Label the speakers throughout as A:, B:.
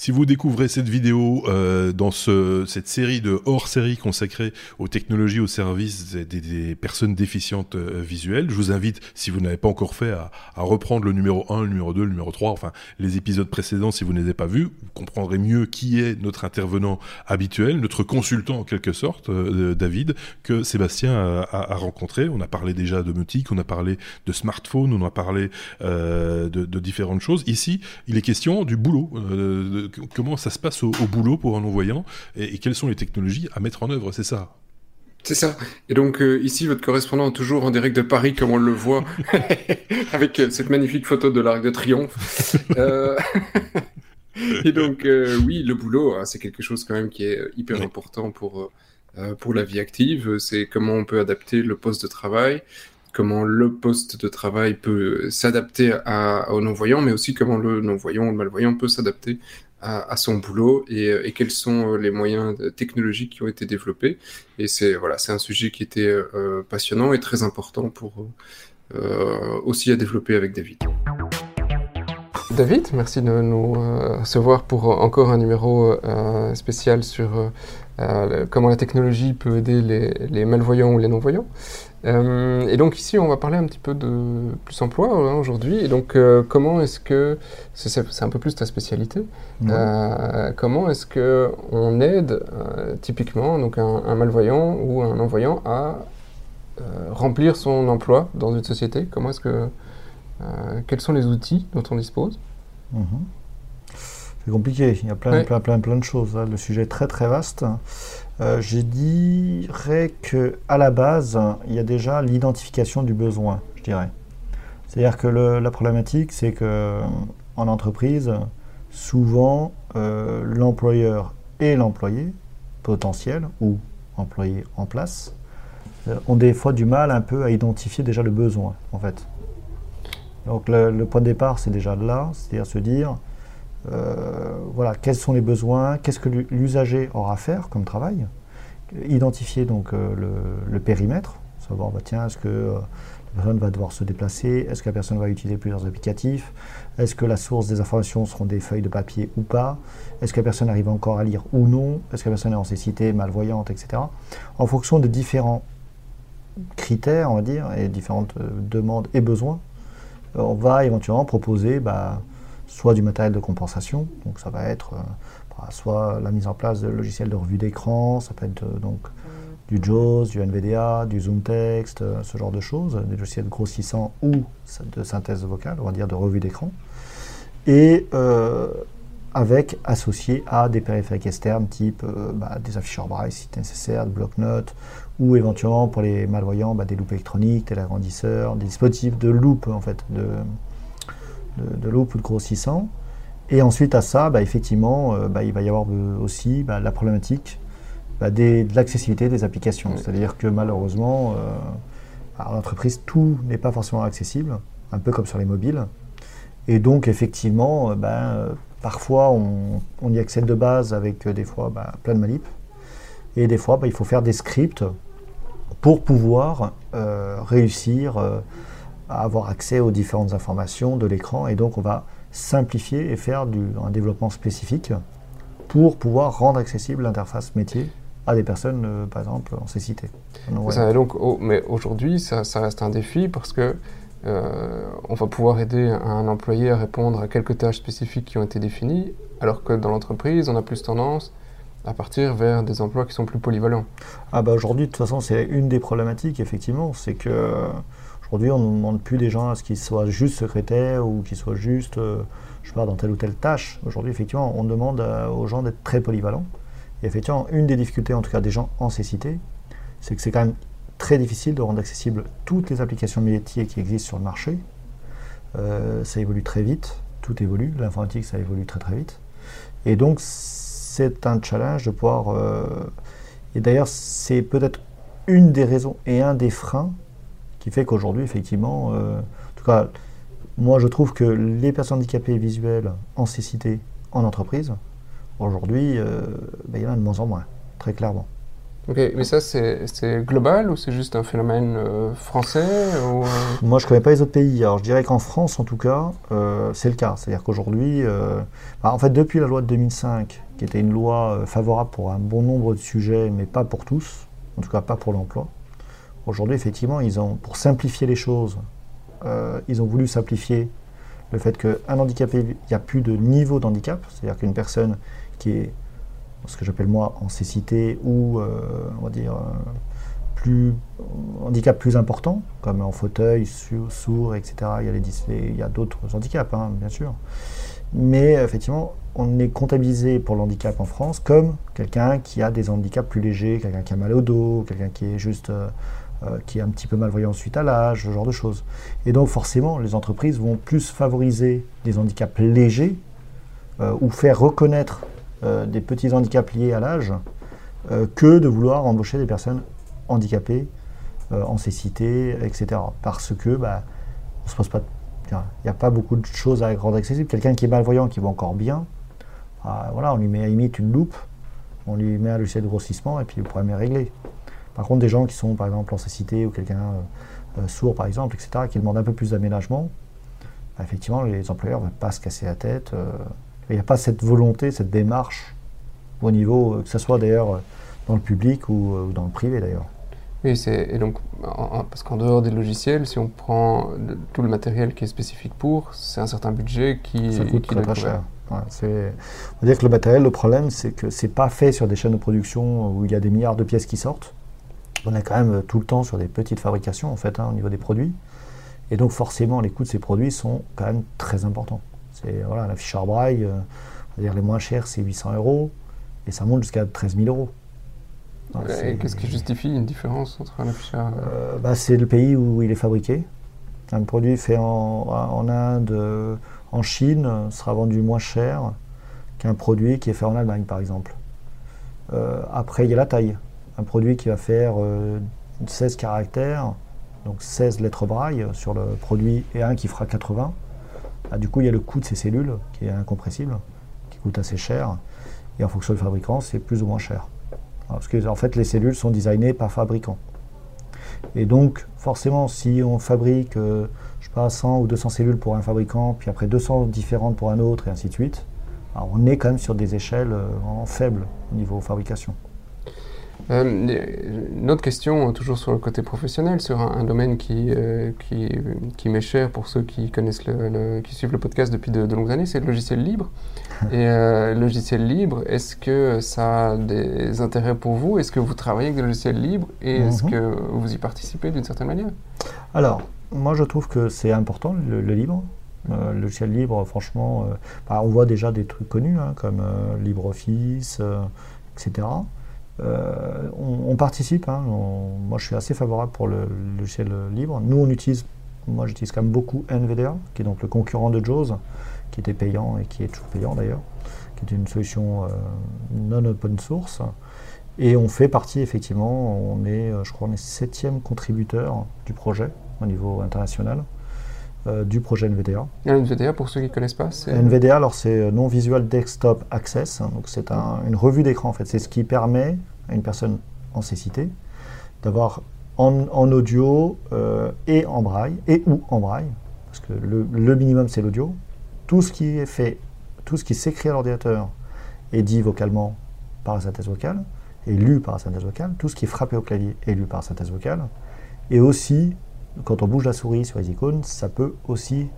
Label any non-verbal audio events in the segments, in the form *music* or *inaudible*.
A: Si vous découvrez cette vidéo euh, dans ce, cette série de hors-série consacrée aux technologies au service des, des, personnes déficientes euh, visuelles, je vous invite, si vous n'avez pas encore fait, à, à, reprendre le numéro 1, le numéro 2, le numéro 3, enfin les épisodes précédents si vous ne les avez pas vus. Vous comprendrez mieux qui est notre intervenant habituel, notre consultant en quelque sorte, euh, David, que Sébastien a, a, a, rencontré. On a parlé déjà de on a parlé de smartphone, on a parlé euh, de, de, différentes choses. Ici, il est question du boulot. Euh, comment ça se passe au, au boulot pour un non-voyant et, et, quelles sont les technologies à mettre en œuvre, c'est ça?
B: C'est ça. Et donc euh, ici, votre correspondant toujours en direct de Paris, comme on le voit, *laughs* avec euh, cette magnifique photo de l'Arc de Triomphe. *laughs* euh... *laughs* et donc oui, le boulot, hein, c'est quelque chose quand même qui est hyper oui. important pour pour la vie active. C'est comment on peut adapter le poste de travail, comment le poste de travail peut s'adapter aux non-voyants, mais aussi comment le non-voyant ou le malvoyant peut s'adapter à, son boulot et, et, quels sont les moyens technologiques qui ont été développés. Et c'est voilà, c'est un sujet qui était euh, passionnant et très important pour euh, aussi à développer avec David. David, merci de nous euh, recevoir pour encore un numéro euh, spécial sur euh, comment la technologie peut aider les malvoyants ou les non-voyants. Euh, et donc ici, on va parler un petit peu de plus emploi hein, aujourd'hui. Et donc, euh, comment est-ce que c'est un peu plus ta spécialité ouais. euh, Comment est-ce que on aide typiquement donc un, un, malvoyant ou un non-voyant à remplir son emploi dans une société? Comment est-ce que quels sont les outils dont on dispose?
C: -hmm. C'est compliqué. Il y a plein, plein, plein, plein de choses. Hein. Le sujet est très, très vaste. Euh, je dirais que à la base, il y a déjà l'identification du besoin, je dirais. C'est-à-dire que le, la problématique, c'est que en entreprise, souvent, euh, l'employeur et l'employé potentiel ou employé en place euh, ont des fois du mal un peu à identifier déjà le besoin, en fait. Donc le, le point de départ, c'est déjà là, c'est-à-dire se dire, euh, voilà, quels sont les besoins, qu'est-ce que l'usager aura à faire comme travail, identifier donc euh, le, périmètre, savoir bah, est-ce que euh, la personne va devoir se déplacer, est-ce que la personne va utiliser plusieurs applicatifs, est-ce que la source des informations seront des feuilles de papier ou pas, est-ce que la personne arrive encore à lire ou non, est-ce que la personne est en cécité, malvoyante, etc. En fonction de différents critères, on va dire, et différentes demandes et besoins, on va éventuellement proposer bah, soit du matériel de compensation, donc ça va être euh, bah, soit la mise en place de logiciels de revue d'écran, ça peut être euh, donc du JAWS, du NVDA, du ZoomText, euh, ce genre de choses, des logiciels grossissants ou de synthèse vocale, on va dire de revue d'écran, et avec associé à des périphériques externes type bah, des afficheurs braille si nécessaire, de bloc-notes, ou éventuellement pour les malvoyants bah, des loupes électroniques, des agrandisseurs, des dispositifs de loupe en fait, de, de, de ou de grossissant. Et ensuite à ça, bah, effectivement, euh, bah, il va y avoir aussi bah, la problématique des, de l'accessibilité des applications. Oui. C'est-à-dire que malheureusement, euh, en entreprise, tout n'est pas forcément accessible, un peu comme sur les mobiles. Et donc effectivement, euh, parfois on, on, y accède de base avec des fois plein de manip. Et des fois, il faut faire des scripts pour pouvoir euh, réussir euh, à avoir accès aux différentes informations de l'écran. Et donc on va simplifier et faire du, un développement spécifique pour pouvoir rendre accessible l'interface métier à des personnes, euh, par exemple, en cécité.
B: Donc, ça, donc, oh, mais aujourd'hui, ça, ça, reste un défi parce que euh, on va pouvoir aider un employé à répondre à quelques tâches spécifiques qui ont été définies, alors que dans l'entreprise, on a plus tendance à partir vers des emplois qui sont plus polyvalents.
C: Ah bah aujourd'hui, de toute façon, c'est une des problématiques, effectivement, c'est que Aujourd'hui, on ne demande plus des gens à ce qu'ils soient juste secrétaires ou qu'ils soient juste, euh, je sais pas, dans telle ou telle tâche. Aujourd'hui, effectivement, on demande euh, aux gens d'être très polyvalents. Et effectivement, une des difficultés, en tout cas des gens en cécité, c'est que c'est quand même très difficile de rendre accessibles toutes les applications métiers qui existent sur le marché. Euh, ça évolue très vite, tout évolue, l'informatique ça évolue très très vite. Et donc c'est un challenge de pouvoir... Et d'ailleurs c'est peut-être une des raisons et un des freins qui fait qu'aujourd'hui, effectivement, euh, en tout cas, moi je trouve que les personnes handicapées visuelles en cécité en entreprise, aujourd'hui, euh, ben, il y en a de moins en moins, très clairement.
B: Ok, mais ça c'est global ou c'est juste un phénomène euh, français ou...
C: Moi je ne connais pas les autres pays. Alors je dirais qu'en France en tout cas, c'est le cas. C'est-à-dire qu'aujourd'hui, bah, en fait depuis la loi de 2005, qui était une loi favorable pour un bon nombre de sujets, mais pas pour tous, en tout cas pas pour l'emploi, aujourd'hui effectivement, ils ont, pour simplifier les choses, ils ont voulu simplifier le fait qu'un handicapé, il n'y a plus de niveau d'handicap, c'est-à-dire qu'une personne qui est ce que j'appelle moi en cécité ou euh, on va dire euh, plus handicap plus important, comme en fauteuil, sourd, etc. Il y a, les, il y a d'autres handicaps, hein, bien sûr. Mais effectivement, on est comptabilisé pour le handicap en France comme quelqu'un qui a des handicaps plus légers, quelqu'un qui a mal au dos, quelqu'un qui est juste euh, euh, qui est un petit peu malvoyant suite à l'âge, ce genre de choses. Et donc forcément, les entreprises vont plus favoriser des handicaps légers euh, ou faire reconnaître euh, des petits handicaps liés à l'âge que de vouloir embaucher des personnes handicapées en cécité, etc. Parce que bah, on se pose pas, il n'y a pas beaucoup de choses à rendre accessible. Quelqu'un qui est malvoyant, qui va encore bien, bah, voilà, on lui met à limite une loupe, on lui met un logiciel de grossissement et puis le problème est réglé. Par contre, des gens qui sont par exemple en cécité ou quelqu'un euh, euh, sourd par exemple, etc., qui demandent un peu plus d'aménagement, bah, effectivement, les employeurs ne vont pas se casser la tête. Euh, il n'y a pas cette volonté, cette démarche au niveau, que ce soit d'ailleurs dans le public ou, dans le privé d'ailleurs.
B: Oui, et donc, parce qu'en dehors des logiciels, si on prend tout le matériel qui est spécifique pour, c'est un certain budget qui,
C: Ça coûte très, cher. on va dire que le matériel, le problème, c'est que c'est pas fait sur des chaînes de production où il y a des milliards de pièces qui sortent on est quand même tout le temps sur des petites fabrications en fait hein, au niveau des produits. Et donc forcément les coûts de ces produits sont quand même très importants. C'est voilà, la Fisher Braille, euh, dire les moins chers c'est 800 euros et ça monte jusqu'à 13 000 euros.
B: Qu'est-ce qui justifie une différence entre un Fisher
C: euh, bah, C'est le pays où il est fabriqué. Un produit fait en, Inde, euh, en Chine, sera vendu moins cher qu'un produit qui est fait en Allemagne par exemple. après il y a la taille un produit qui va faire 16 euh, caractères, donc 16 lettres braille sur le produit, et un qui fera 80. Ah, du coup, il y a le coût de ces cellules qui est incompressible, qui coûte assez cher. Et en fonction du fabricant, c'est plus ou moins cher. Parce que en fait, les cellules sont designées par fabricant. Et donc, forcément, si on fabrique, euh, je sais pas, 100 ou 200 cellules pour un fabricant, puis après 200 différentes pour un autre, et ainsi de suite, on est quand même sur des échelles euh, en faibles au niveau fabrication.
B: Euh, une autre question, toujours sur le côté professionnel, sur un, domaine qui, euh, qui, qui m'est cher pour ceux qui connaissent le, qui suivent le podcast depuis de, longues années, c'est le logiciel libre. *laughs* Et euh, logiciel libre, est-ce que ça a des intérêts pour vous? Est-ce que vous travaillez avec des logiciels libres? Et est-ce mhm. que vous y participez d'une certaine manière?
C: Alors, moi je trouve que c'est important le, libre. le logiciel libre, franchement, bah, on voit déjà des trucs connus hein, comme LibreOffice, etc. Euh, on, participe. Hein, moi, je suis assez favorable pour le, logiciel libre. Nous, on utilise, moi, j'utilise quand même beaucoup NVDA, qui est donc le concurrent de JAWS, qui était payant et qui est toujours payant d'ailleurs, qui est une solution euh, non open source. Et on fait partie, effectivement, on est, euh, je crois, on est septième contributeur du projet au niveau international. Du projet NVDA.
B: NVDA, pour ceux qui ne connaissent pas, c'est...
C: NVDA, alors c'est Non-Visual Desktop Access, donc c'est une revue d'écran en fait. C'est ce qui permet une personne en cécité, d'avoir en, audio euh, et en braille, et ou en braille, parce que le, minimum c'est l'audio. Tout ce qui est fait, tout ce qui s'écrit à l'ordinateur est dit vocalement par la synthèse vocale, et lu par la synthèse vocale. Tout ce qui est frappé au clavier est lu par la synthèse vocale. Et aussi, quand on bouge la souris sur les icônes, ça peut aussi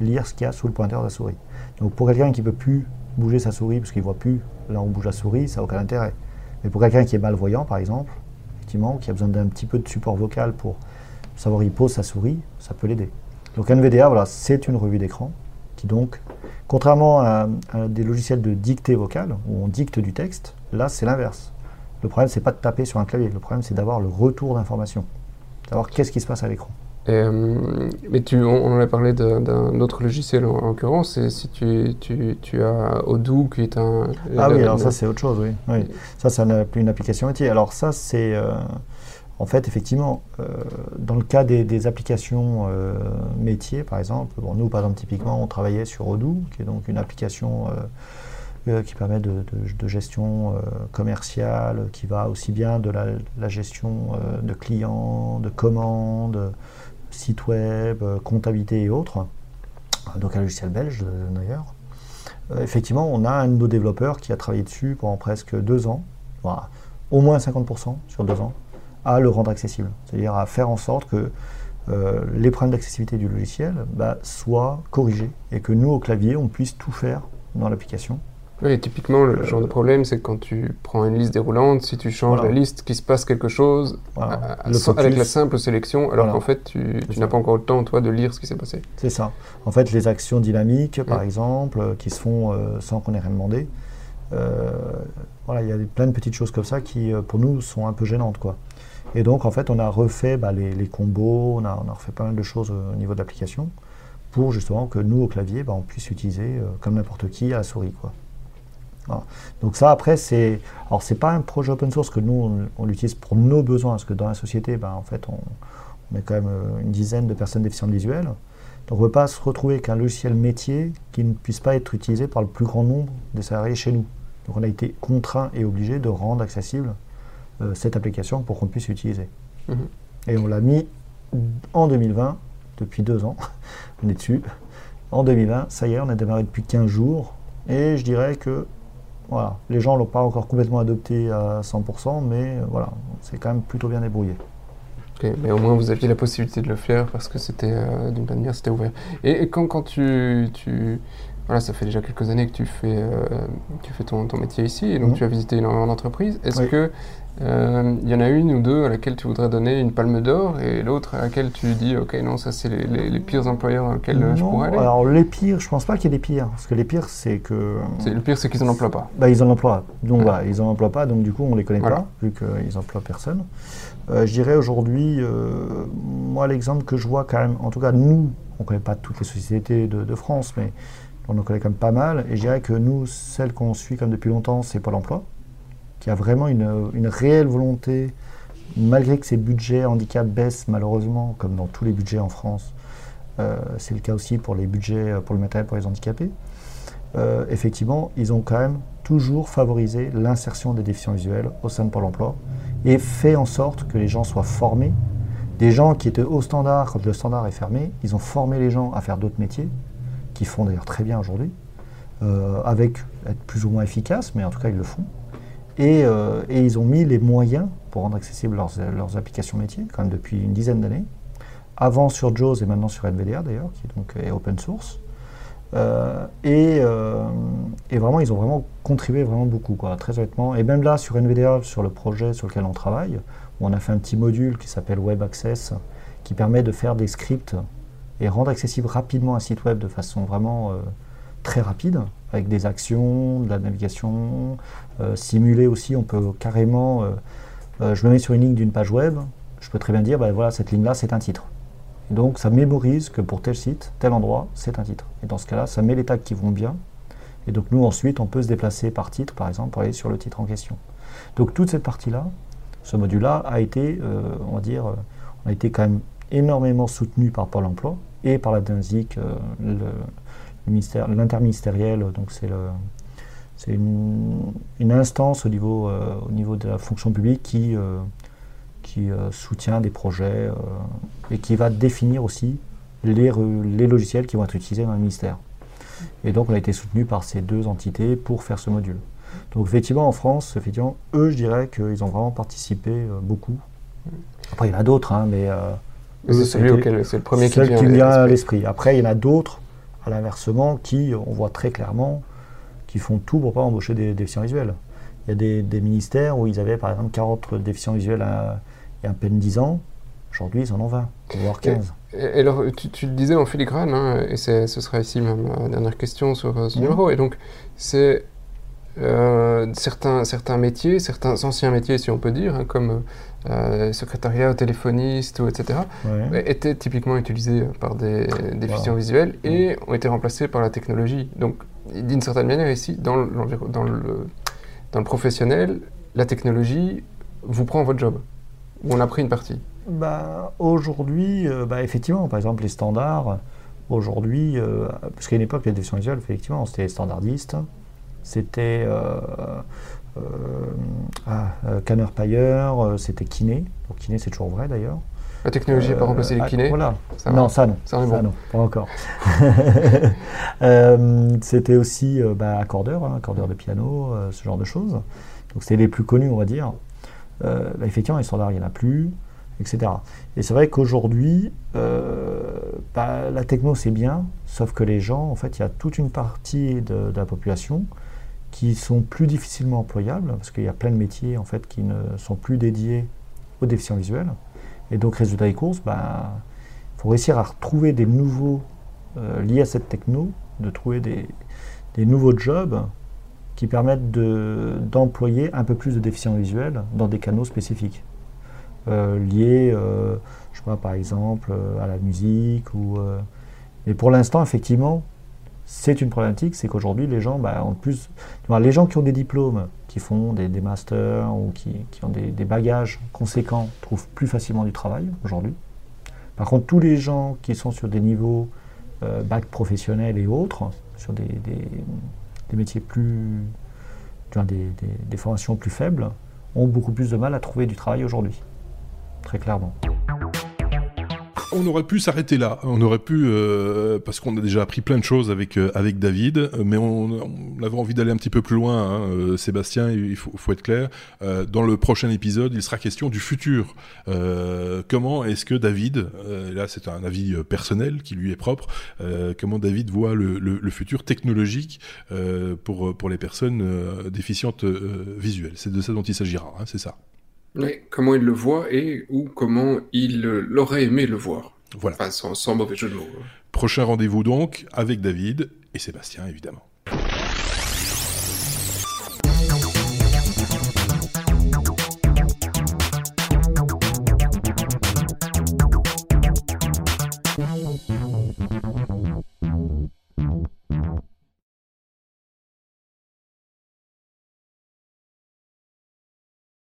C: lire ce qu'il y a sous le pointeur de la souris. Donc pour quelqu'un qui ne peut plus bouger sa souris parce qu'il ne voit plus là où on bouge la souris, ça n'a aucun intérêt. Mais pour quelqu'un qui est malvoyant, par exemple, effectivement, qui a besoin d'un petit peu de support vocal pour savoir il pose sa souris, ça peut l'aider. Donc NVDA, voilà, c'est une revue d'écran qui donc, contrairement à, des logiciels de dictée vocale où on dicte du texte, là c'est l'inverse. Le problème c'est pas de taper sur un clavier, le problème c'est d'avoir le retour d'information, savoir qu'est-ce qui se passe à l'écran.
B: Euh, mais tu, on, en a parlé d'un autre logiciel en, l'occurrence, si tu, tu, tu, as Odoo qui est un...
C: Ah oui, alors ça c'est autre chose, oui. oui. Ça, c'est une application métier. Alors ça, c'est... Euh, en fait, effectivement, euh, dans le cas des, des applications métiers, par exemple, bon, nous, par exemple, typiquement, on travaillait sur Odoo, qui est donc une application qui permet de, gestion commerciale, qui va aussi bien de la, gestion de clients, de commandes, sites web, comptabilité et autres. Donc un logiciel belge d'ailleurs. effectivement, on a un de nos développeurs qui a travaillé dessus pendant presque deux ans, au moins 50% sur deux ans, à le rendre accessible. C'est-à-dire à faire en sorte que euh, les problèmes d'accessibilité du logiciel bah, soient corrigés et que nous, au clavier, on puisse tout faire dans l'application.
B: Oui, typiquement, le genre de problème, c'est quand tu prends une liste déroulante, si tu changes la liste, qu'il se passe quelque chose avec la simple sélection, alors qu'en fait, tu, n'as pas encore le temps, toi, de lire ce qui s'est passé.
C: C'est ça. En fait, les actions dynamiques, par exemple, euh, qui se font euh, sans qu'on ait rien demandé, voilà, il y a plein de petites choses comme ça qui, pour nous, sont un peu gênantes, quoi. Et donc, en fait, on a refait bah, les, combos, on a, on a, refait pas mal de choses au niveau de l'application pour justement que nous, au clavier, bah, on puisse utiliser euh, comme n'importe qui à la souris. Quoi. Donc ça, après, c'est... Alors, c'est pas un projet open source que nous, on, l'utilise pour nos besoins, parce que dans la société, bah, en fait, on, on est quand même euh, une dizaine de personnes déficientes visuelles. Donc, on ne veut pas se retrouver avec un logiciel métier qui ne puisse pas être utilisé par le plus grand nombre des salariés chez nous. Donc, on a été contraint et obligé de rendre accessible euh, cette application pour qu'on puisse l'utiliser. Mhm. Et on l'a mis en 2020, depuis deux ans, *laughs* on est dessus. En 2020, ça y est, on a démarré depuis 15 jours. Et je dirais que voilà, les gens ne l'ont pas encore complètement adopté à 100%, mais euh, voilà, c'est quand même plutôt bien débrouillé.
B: Mais au moins vous aviez la possibilité de le faire parce que c'était euh, d'une manière, c'était ouvert. Et, quand, quand tu, voilà, ça fait déjà quelques années que tu fais, tu fais ton, ton, métier ici, et donc mhm. tu as visité énormément d'entreprises. Est-ce que euh, il y en a une ou deux à laquelle tu voudrais donner une palme d'or et l'autre à laquelle tu dis ok non ça c'est les, pires employeurs dans lesquels euh, je pourrais aller?
C: Alors les pires, je pense pas qu'il y ait des pires parce que les pires c'est que.
B: le pire c'est qu'ils en emploient pas.
C: Bah ils en emploient donc voilà ils en emploient pas donc du coup on les connaît pas vu qu'ils emploient personne. Euh, je dirais aujourd'hui moi l'exemple que je vois quand même en tout cas nous on connaît pas toutes les sociétés de, de France mais on en connaît quand même pas mal et je dirais que nous celles qu'on suit comme depuis longtemps c'est Pôle Emploi qui a vraiment une, réelle volonté, malgré que ses budgets handicap baissent malheureusement, comme dans tous les budgets en France, euh, c'est le cas aussi pour les budgets euh, pour le matériel pour les handicapés, euh, effectivement, ils ont quand même toujours favorisé l'insertion des déficients visuels au sein de Pôle emploi et fait en sorte que les gens soient formés. Des gens qui étaient au standard, quand le standard est fermé, ils ont formé les gens à faire d'autres métiers, qui font d'ailleurs très bien aujourd'hui, avec être plus ou moins efficaces, mais en tout cas ils le font. Euh, et, ils ont mis les moyens pour rendre accessibles leurs, applications métiers, quand même depuis une dizaine d'années. Avant sur JAWS et maintenant sur NVDA d'ailleurs, qui est donc est open source. Euh, euh, et, vraiment, ils ont vraiment contribué vraiment beaucoup, très honnêtement. Et même là, sur NVDA, sur le projet sur lequel on travaille, on a fait un petit module qui s'appelle Web Access, qui permet de faire des scripts et rendre accessible rapidement un site web de façon vraiment très rapide, avec des actions, de la navigation, euh, simulée aussi. On peut carrément, euh, euh, je me mets sur une ligne d'une page web, je peux très bien dire, ben voilà, cette ligne-là, c'est un titre. donc ça mémorise que pour tel site, tel endroit, c'est un titre. Et dans ce cas-là, ça met les tags qui vont bien. Et donc nous, ensuite, on peut se déplacer par titre, par exemple, pour aller sur le titre en question. Donc toute cette partie-là, ce module-là a été, on va dire, on a été quand même énormément soutenu par Pôle Emploi et par la DINSIC, le, l'interministériel, donc c'est une, instance au niveau, euh, au niveau de la fonction publique qui, euh, qui euh, soutient des projets et qui va définir aussi les, les, logiciels qui vont être utilisés dans le ministère. Et donc on a été soutenu par ces deux entités pour faire ce module. Donc effectivement en France, effectivement, eux je dirais qu'ils ont vraiment participé beaucoup. Après il y en a d'autres, hein, mais...
B: c'est celui auquel c'est le premier qui
C: vient à l'esprit. Après il y en a d'autres à l'inversement, qui, on voit très clairement, qui font tout pour ne pas embaucher des déficients visuels. Il y a des, ministères où ils avaient par exemple 40 déficients visuels il y a à peine 10 ans. Aujourd'hui, ils en ont 20, voire 15.
B: Et, alors, tu, le disais en filigrane, hein, et ce sera ici ma, dernière question sur ce numéro, et donc c'est euh, certains, certains métiers, certains anciens métiers, si on peut dire, hein, comme euh, secrétariat, téléphoniste, ou etc., étaient typiquement utilisés par des déficients visuels et ont été remplacés par la technologie. Donc, d'une certaine manière, ici, dans le, dans, le, dans le professionnel, la technologie vous prend votre job, ou on a pris une partie
C: bah, Aujourd'hui, euh, bah, effectivement, par exemple, les standards, aujourd'hui, parce qu'à une époque, les déficients visuels, effectivement, c'était standardistes. C'était ah, Canner Payer, c'était Kiné. Donc Kiné, c'est toujours vrai d'ailleurs.
B: La technologie n'a pas remplacé les ah, kinés
C: Voilà. non, ça non. Ça, non, pas encore. *laughs* *laughs* c'était aussi bah, accordeur, hein, accordeur de piano, ce genre de choses. Donc c'était les plus connus, on va dire. Bah, effectivement, les standards, il n'y en a plus etc. Et c'est vrai qu'aujourd'hui, euh, bah, la techno c'est bien, sauf que les gens, en fait, il y a toute une partie de, la population qui sont plus difficilement employables, parce qu'il y a plein de métiers en fait qui ne sont plus dédiés aux déficients visuels. Et donc, résultat des courses, il bah, faut réussir à retrouver des nouveaux euh, liés à cette techno, de trouver des, nouveaux jobs qui permettent d'employer un peu plus de déficients visuels dans des canaux spécifiques. Euh, liées, euh, je sais par exemple, à la musique. Ou, mais pour l'instant, effectivement, c'est une problématique, c'est qu'aujourd'hui, les gens, bah. Les gens qui ont des diplômes, qui font des, masters ou qui, ont des, bagages conséquents, trouvent plus facilement du travail aujourd'hui. Par contre, tous les gens qui sont sur des niveaux bac professionnels et autres, sur des, métiers plus. Des formations plus faibles, ont beaucoup plus de mal à trouver du travail aujourd'hui très clairement.
A: On aurait pu s'arrêter là. On aurait pu, euh, parce qu'on a déjà appris plein de choses avec euh, avec David, mais on, avait envie d'aller un petit peu plus loin. Hein. Euh, Sébastien, il faut, être clair. dans le prochain épisode, il sera question du futur. comment est-ce que David, là c'est un avis personnel qui lui est propre, comment David voit le, le, futur technologique pour pour les personnes déficientes visuelles. C'est de ça dont il s'agira. Hein, c'est ça.
B: Comment il le voit et ou comment il l'aurait aimé le voir. Voilà. Enfin, sans, sans mauvais jeu de mots.
A: Prochain rendez-vous donc avec David et Sébastien, évidemment.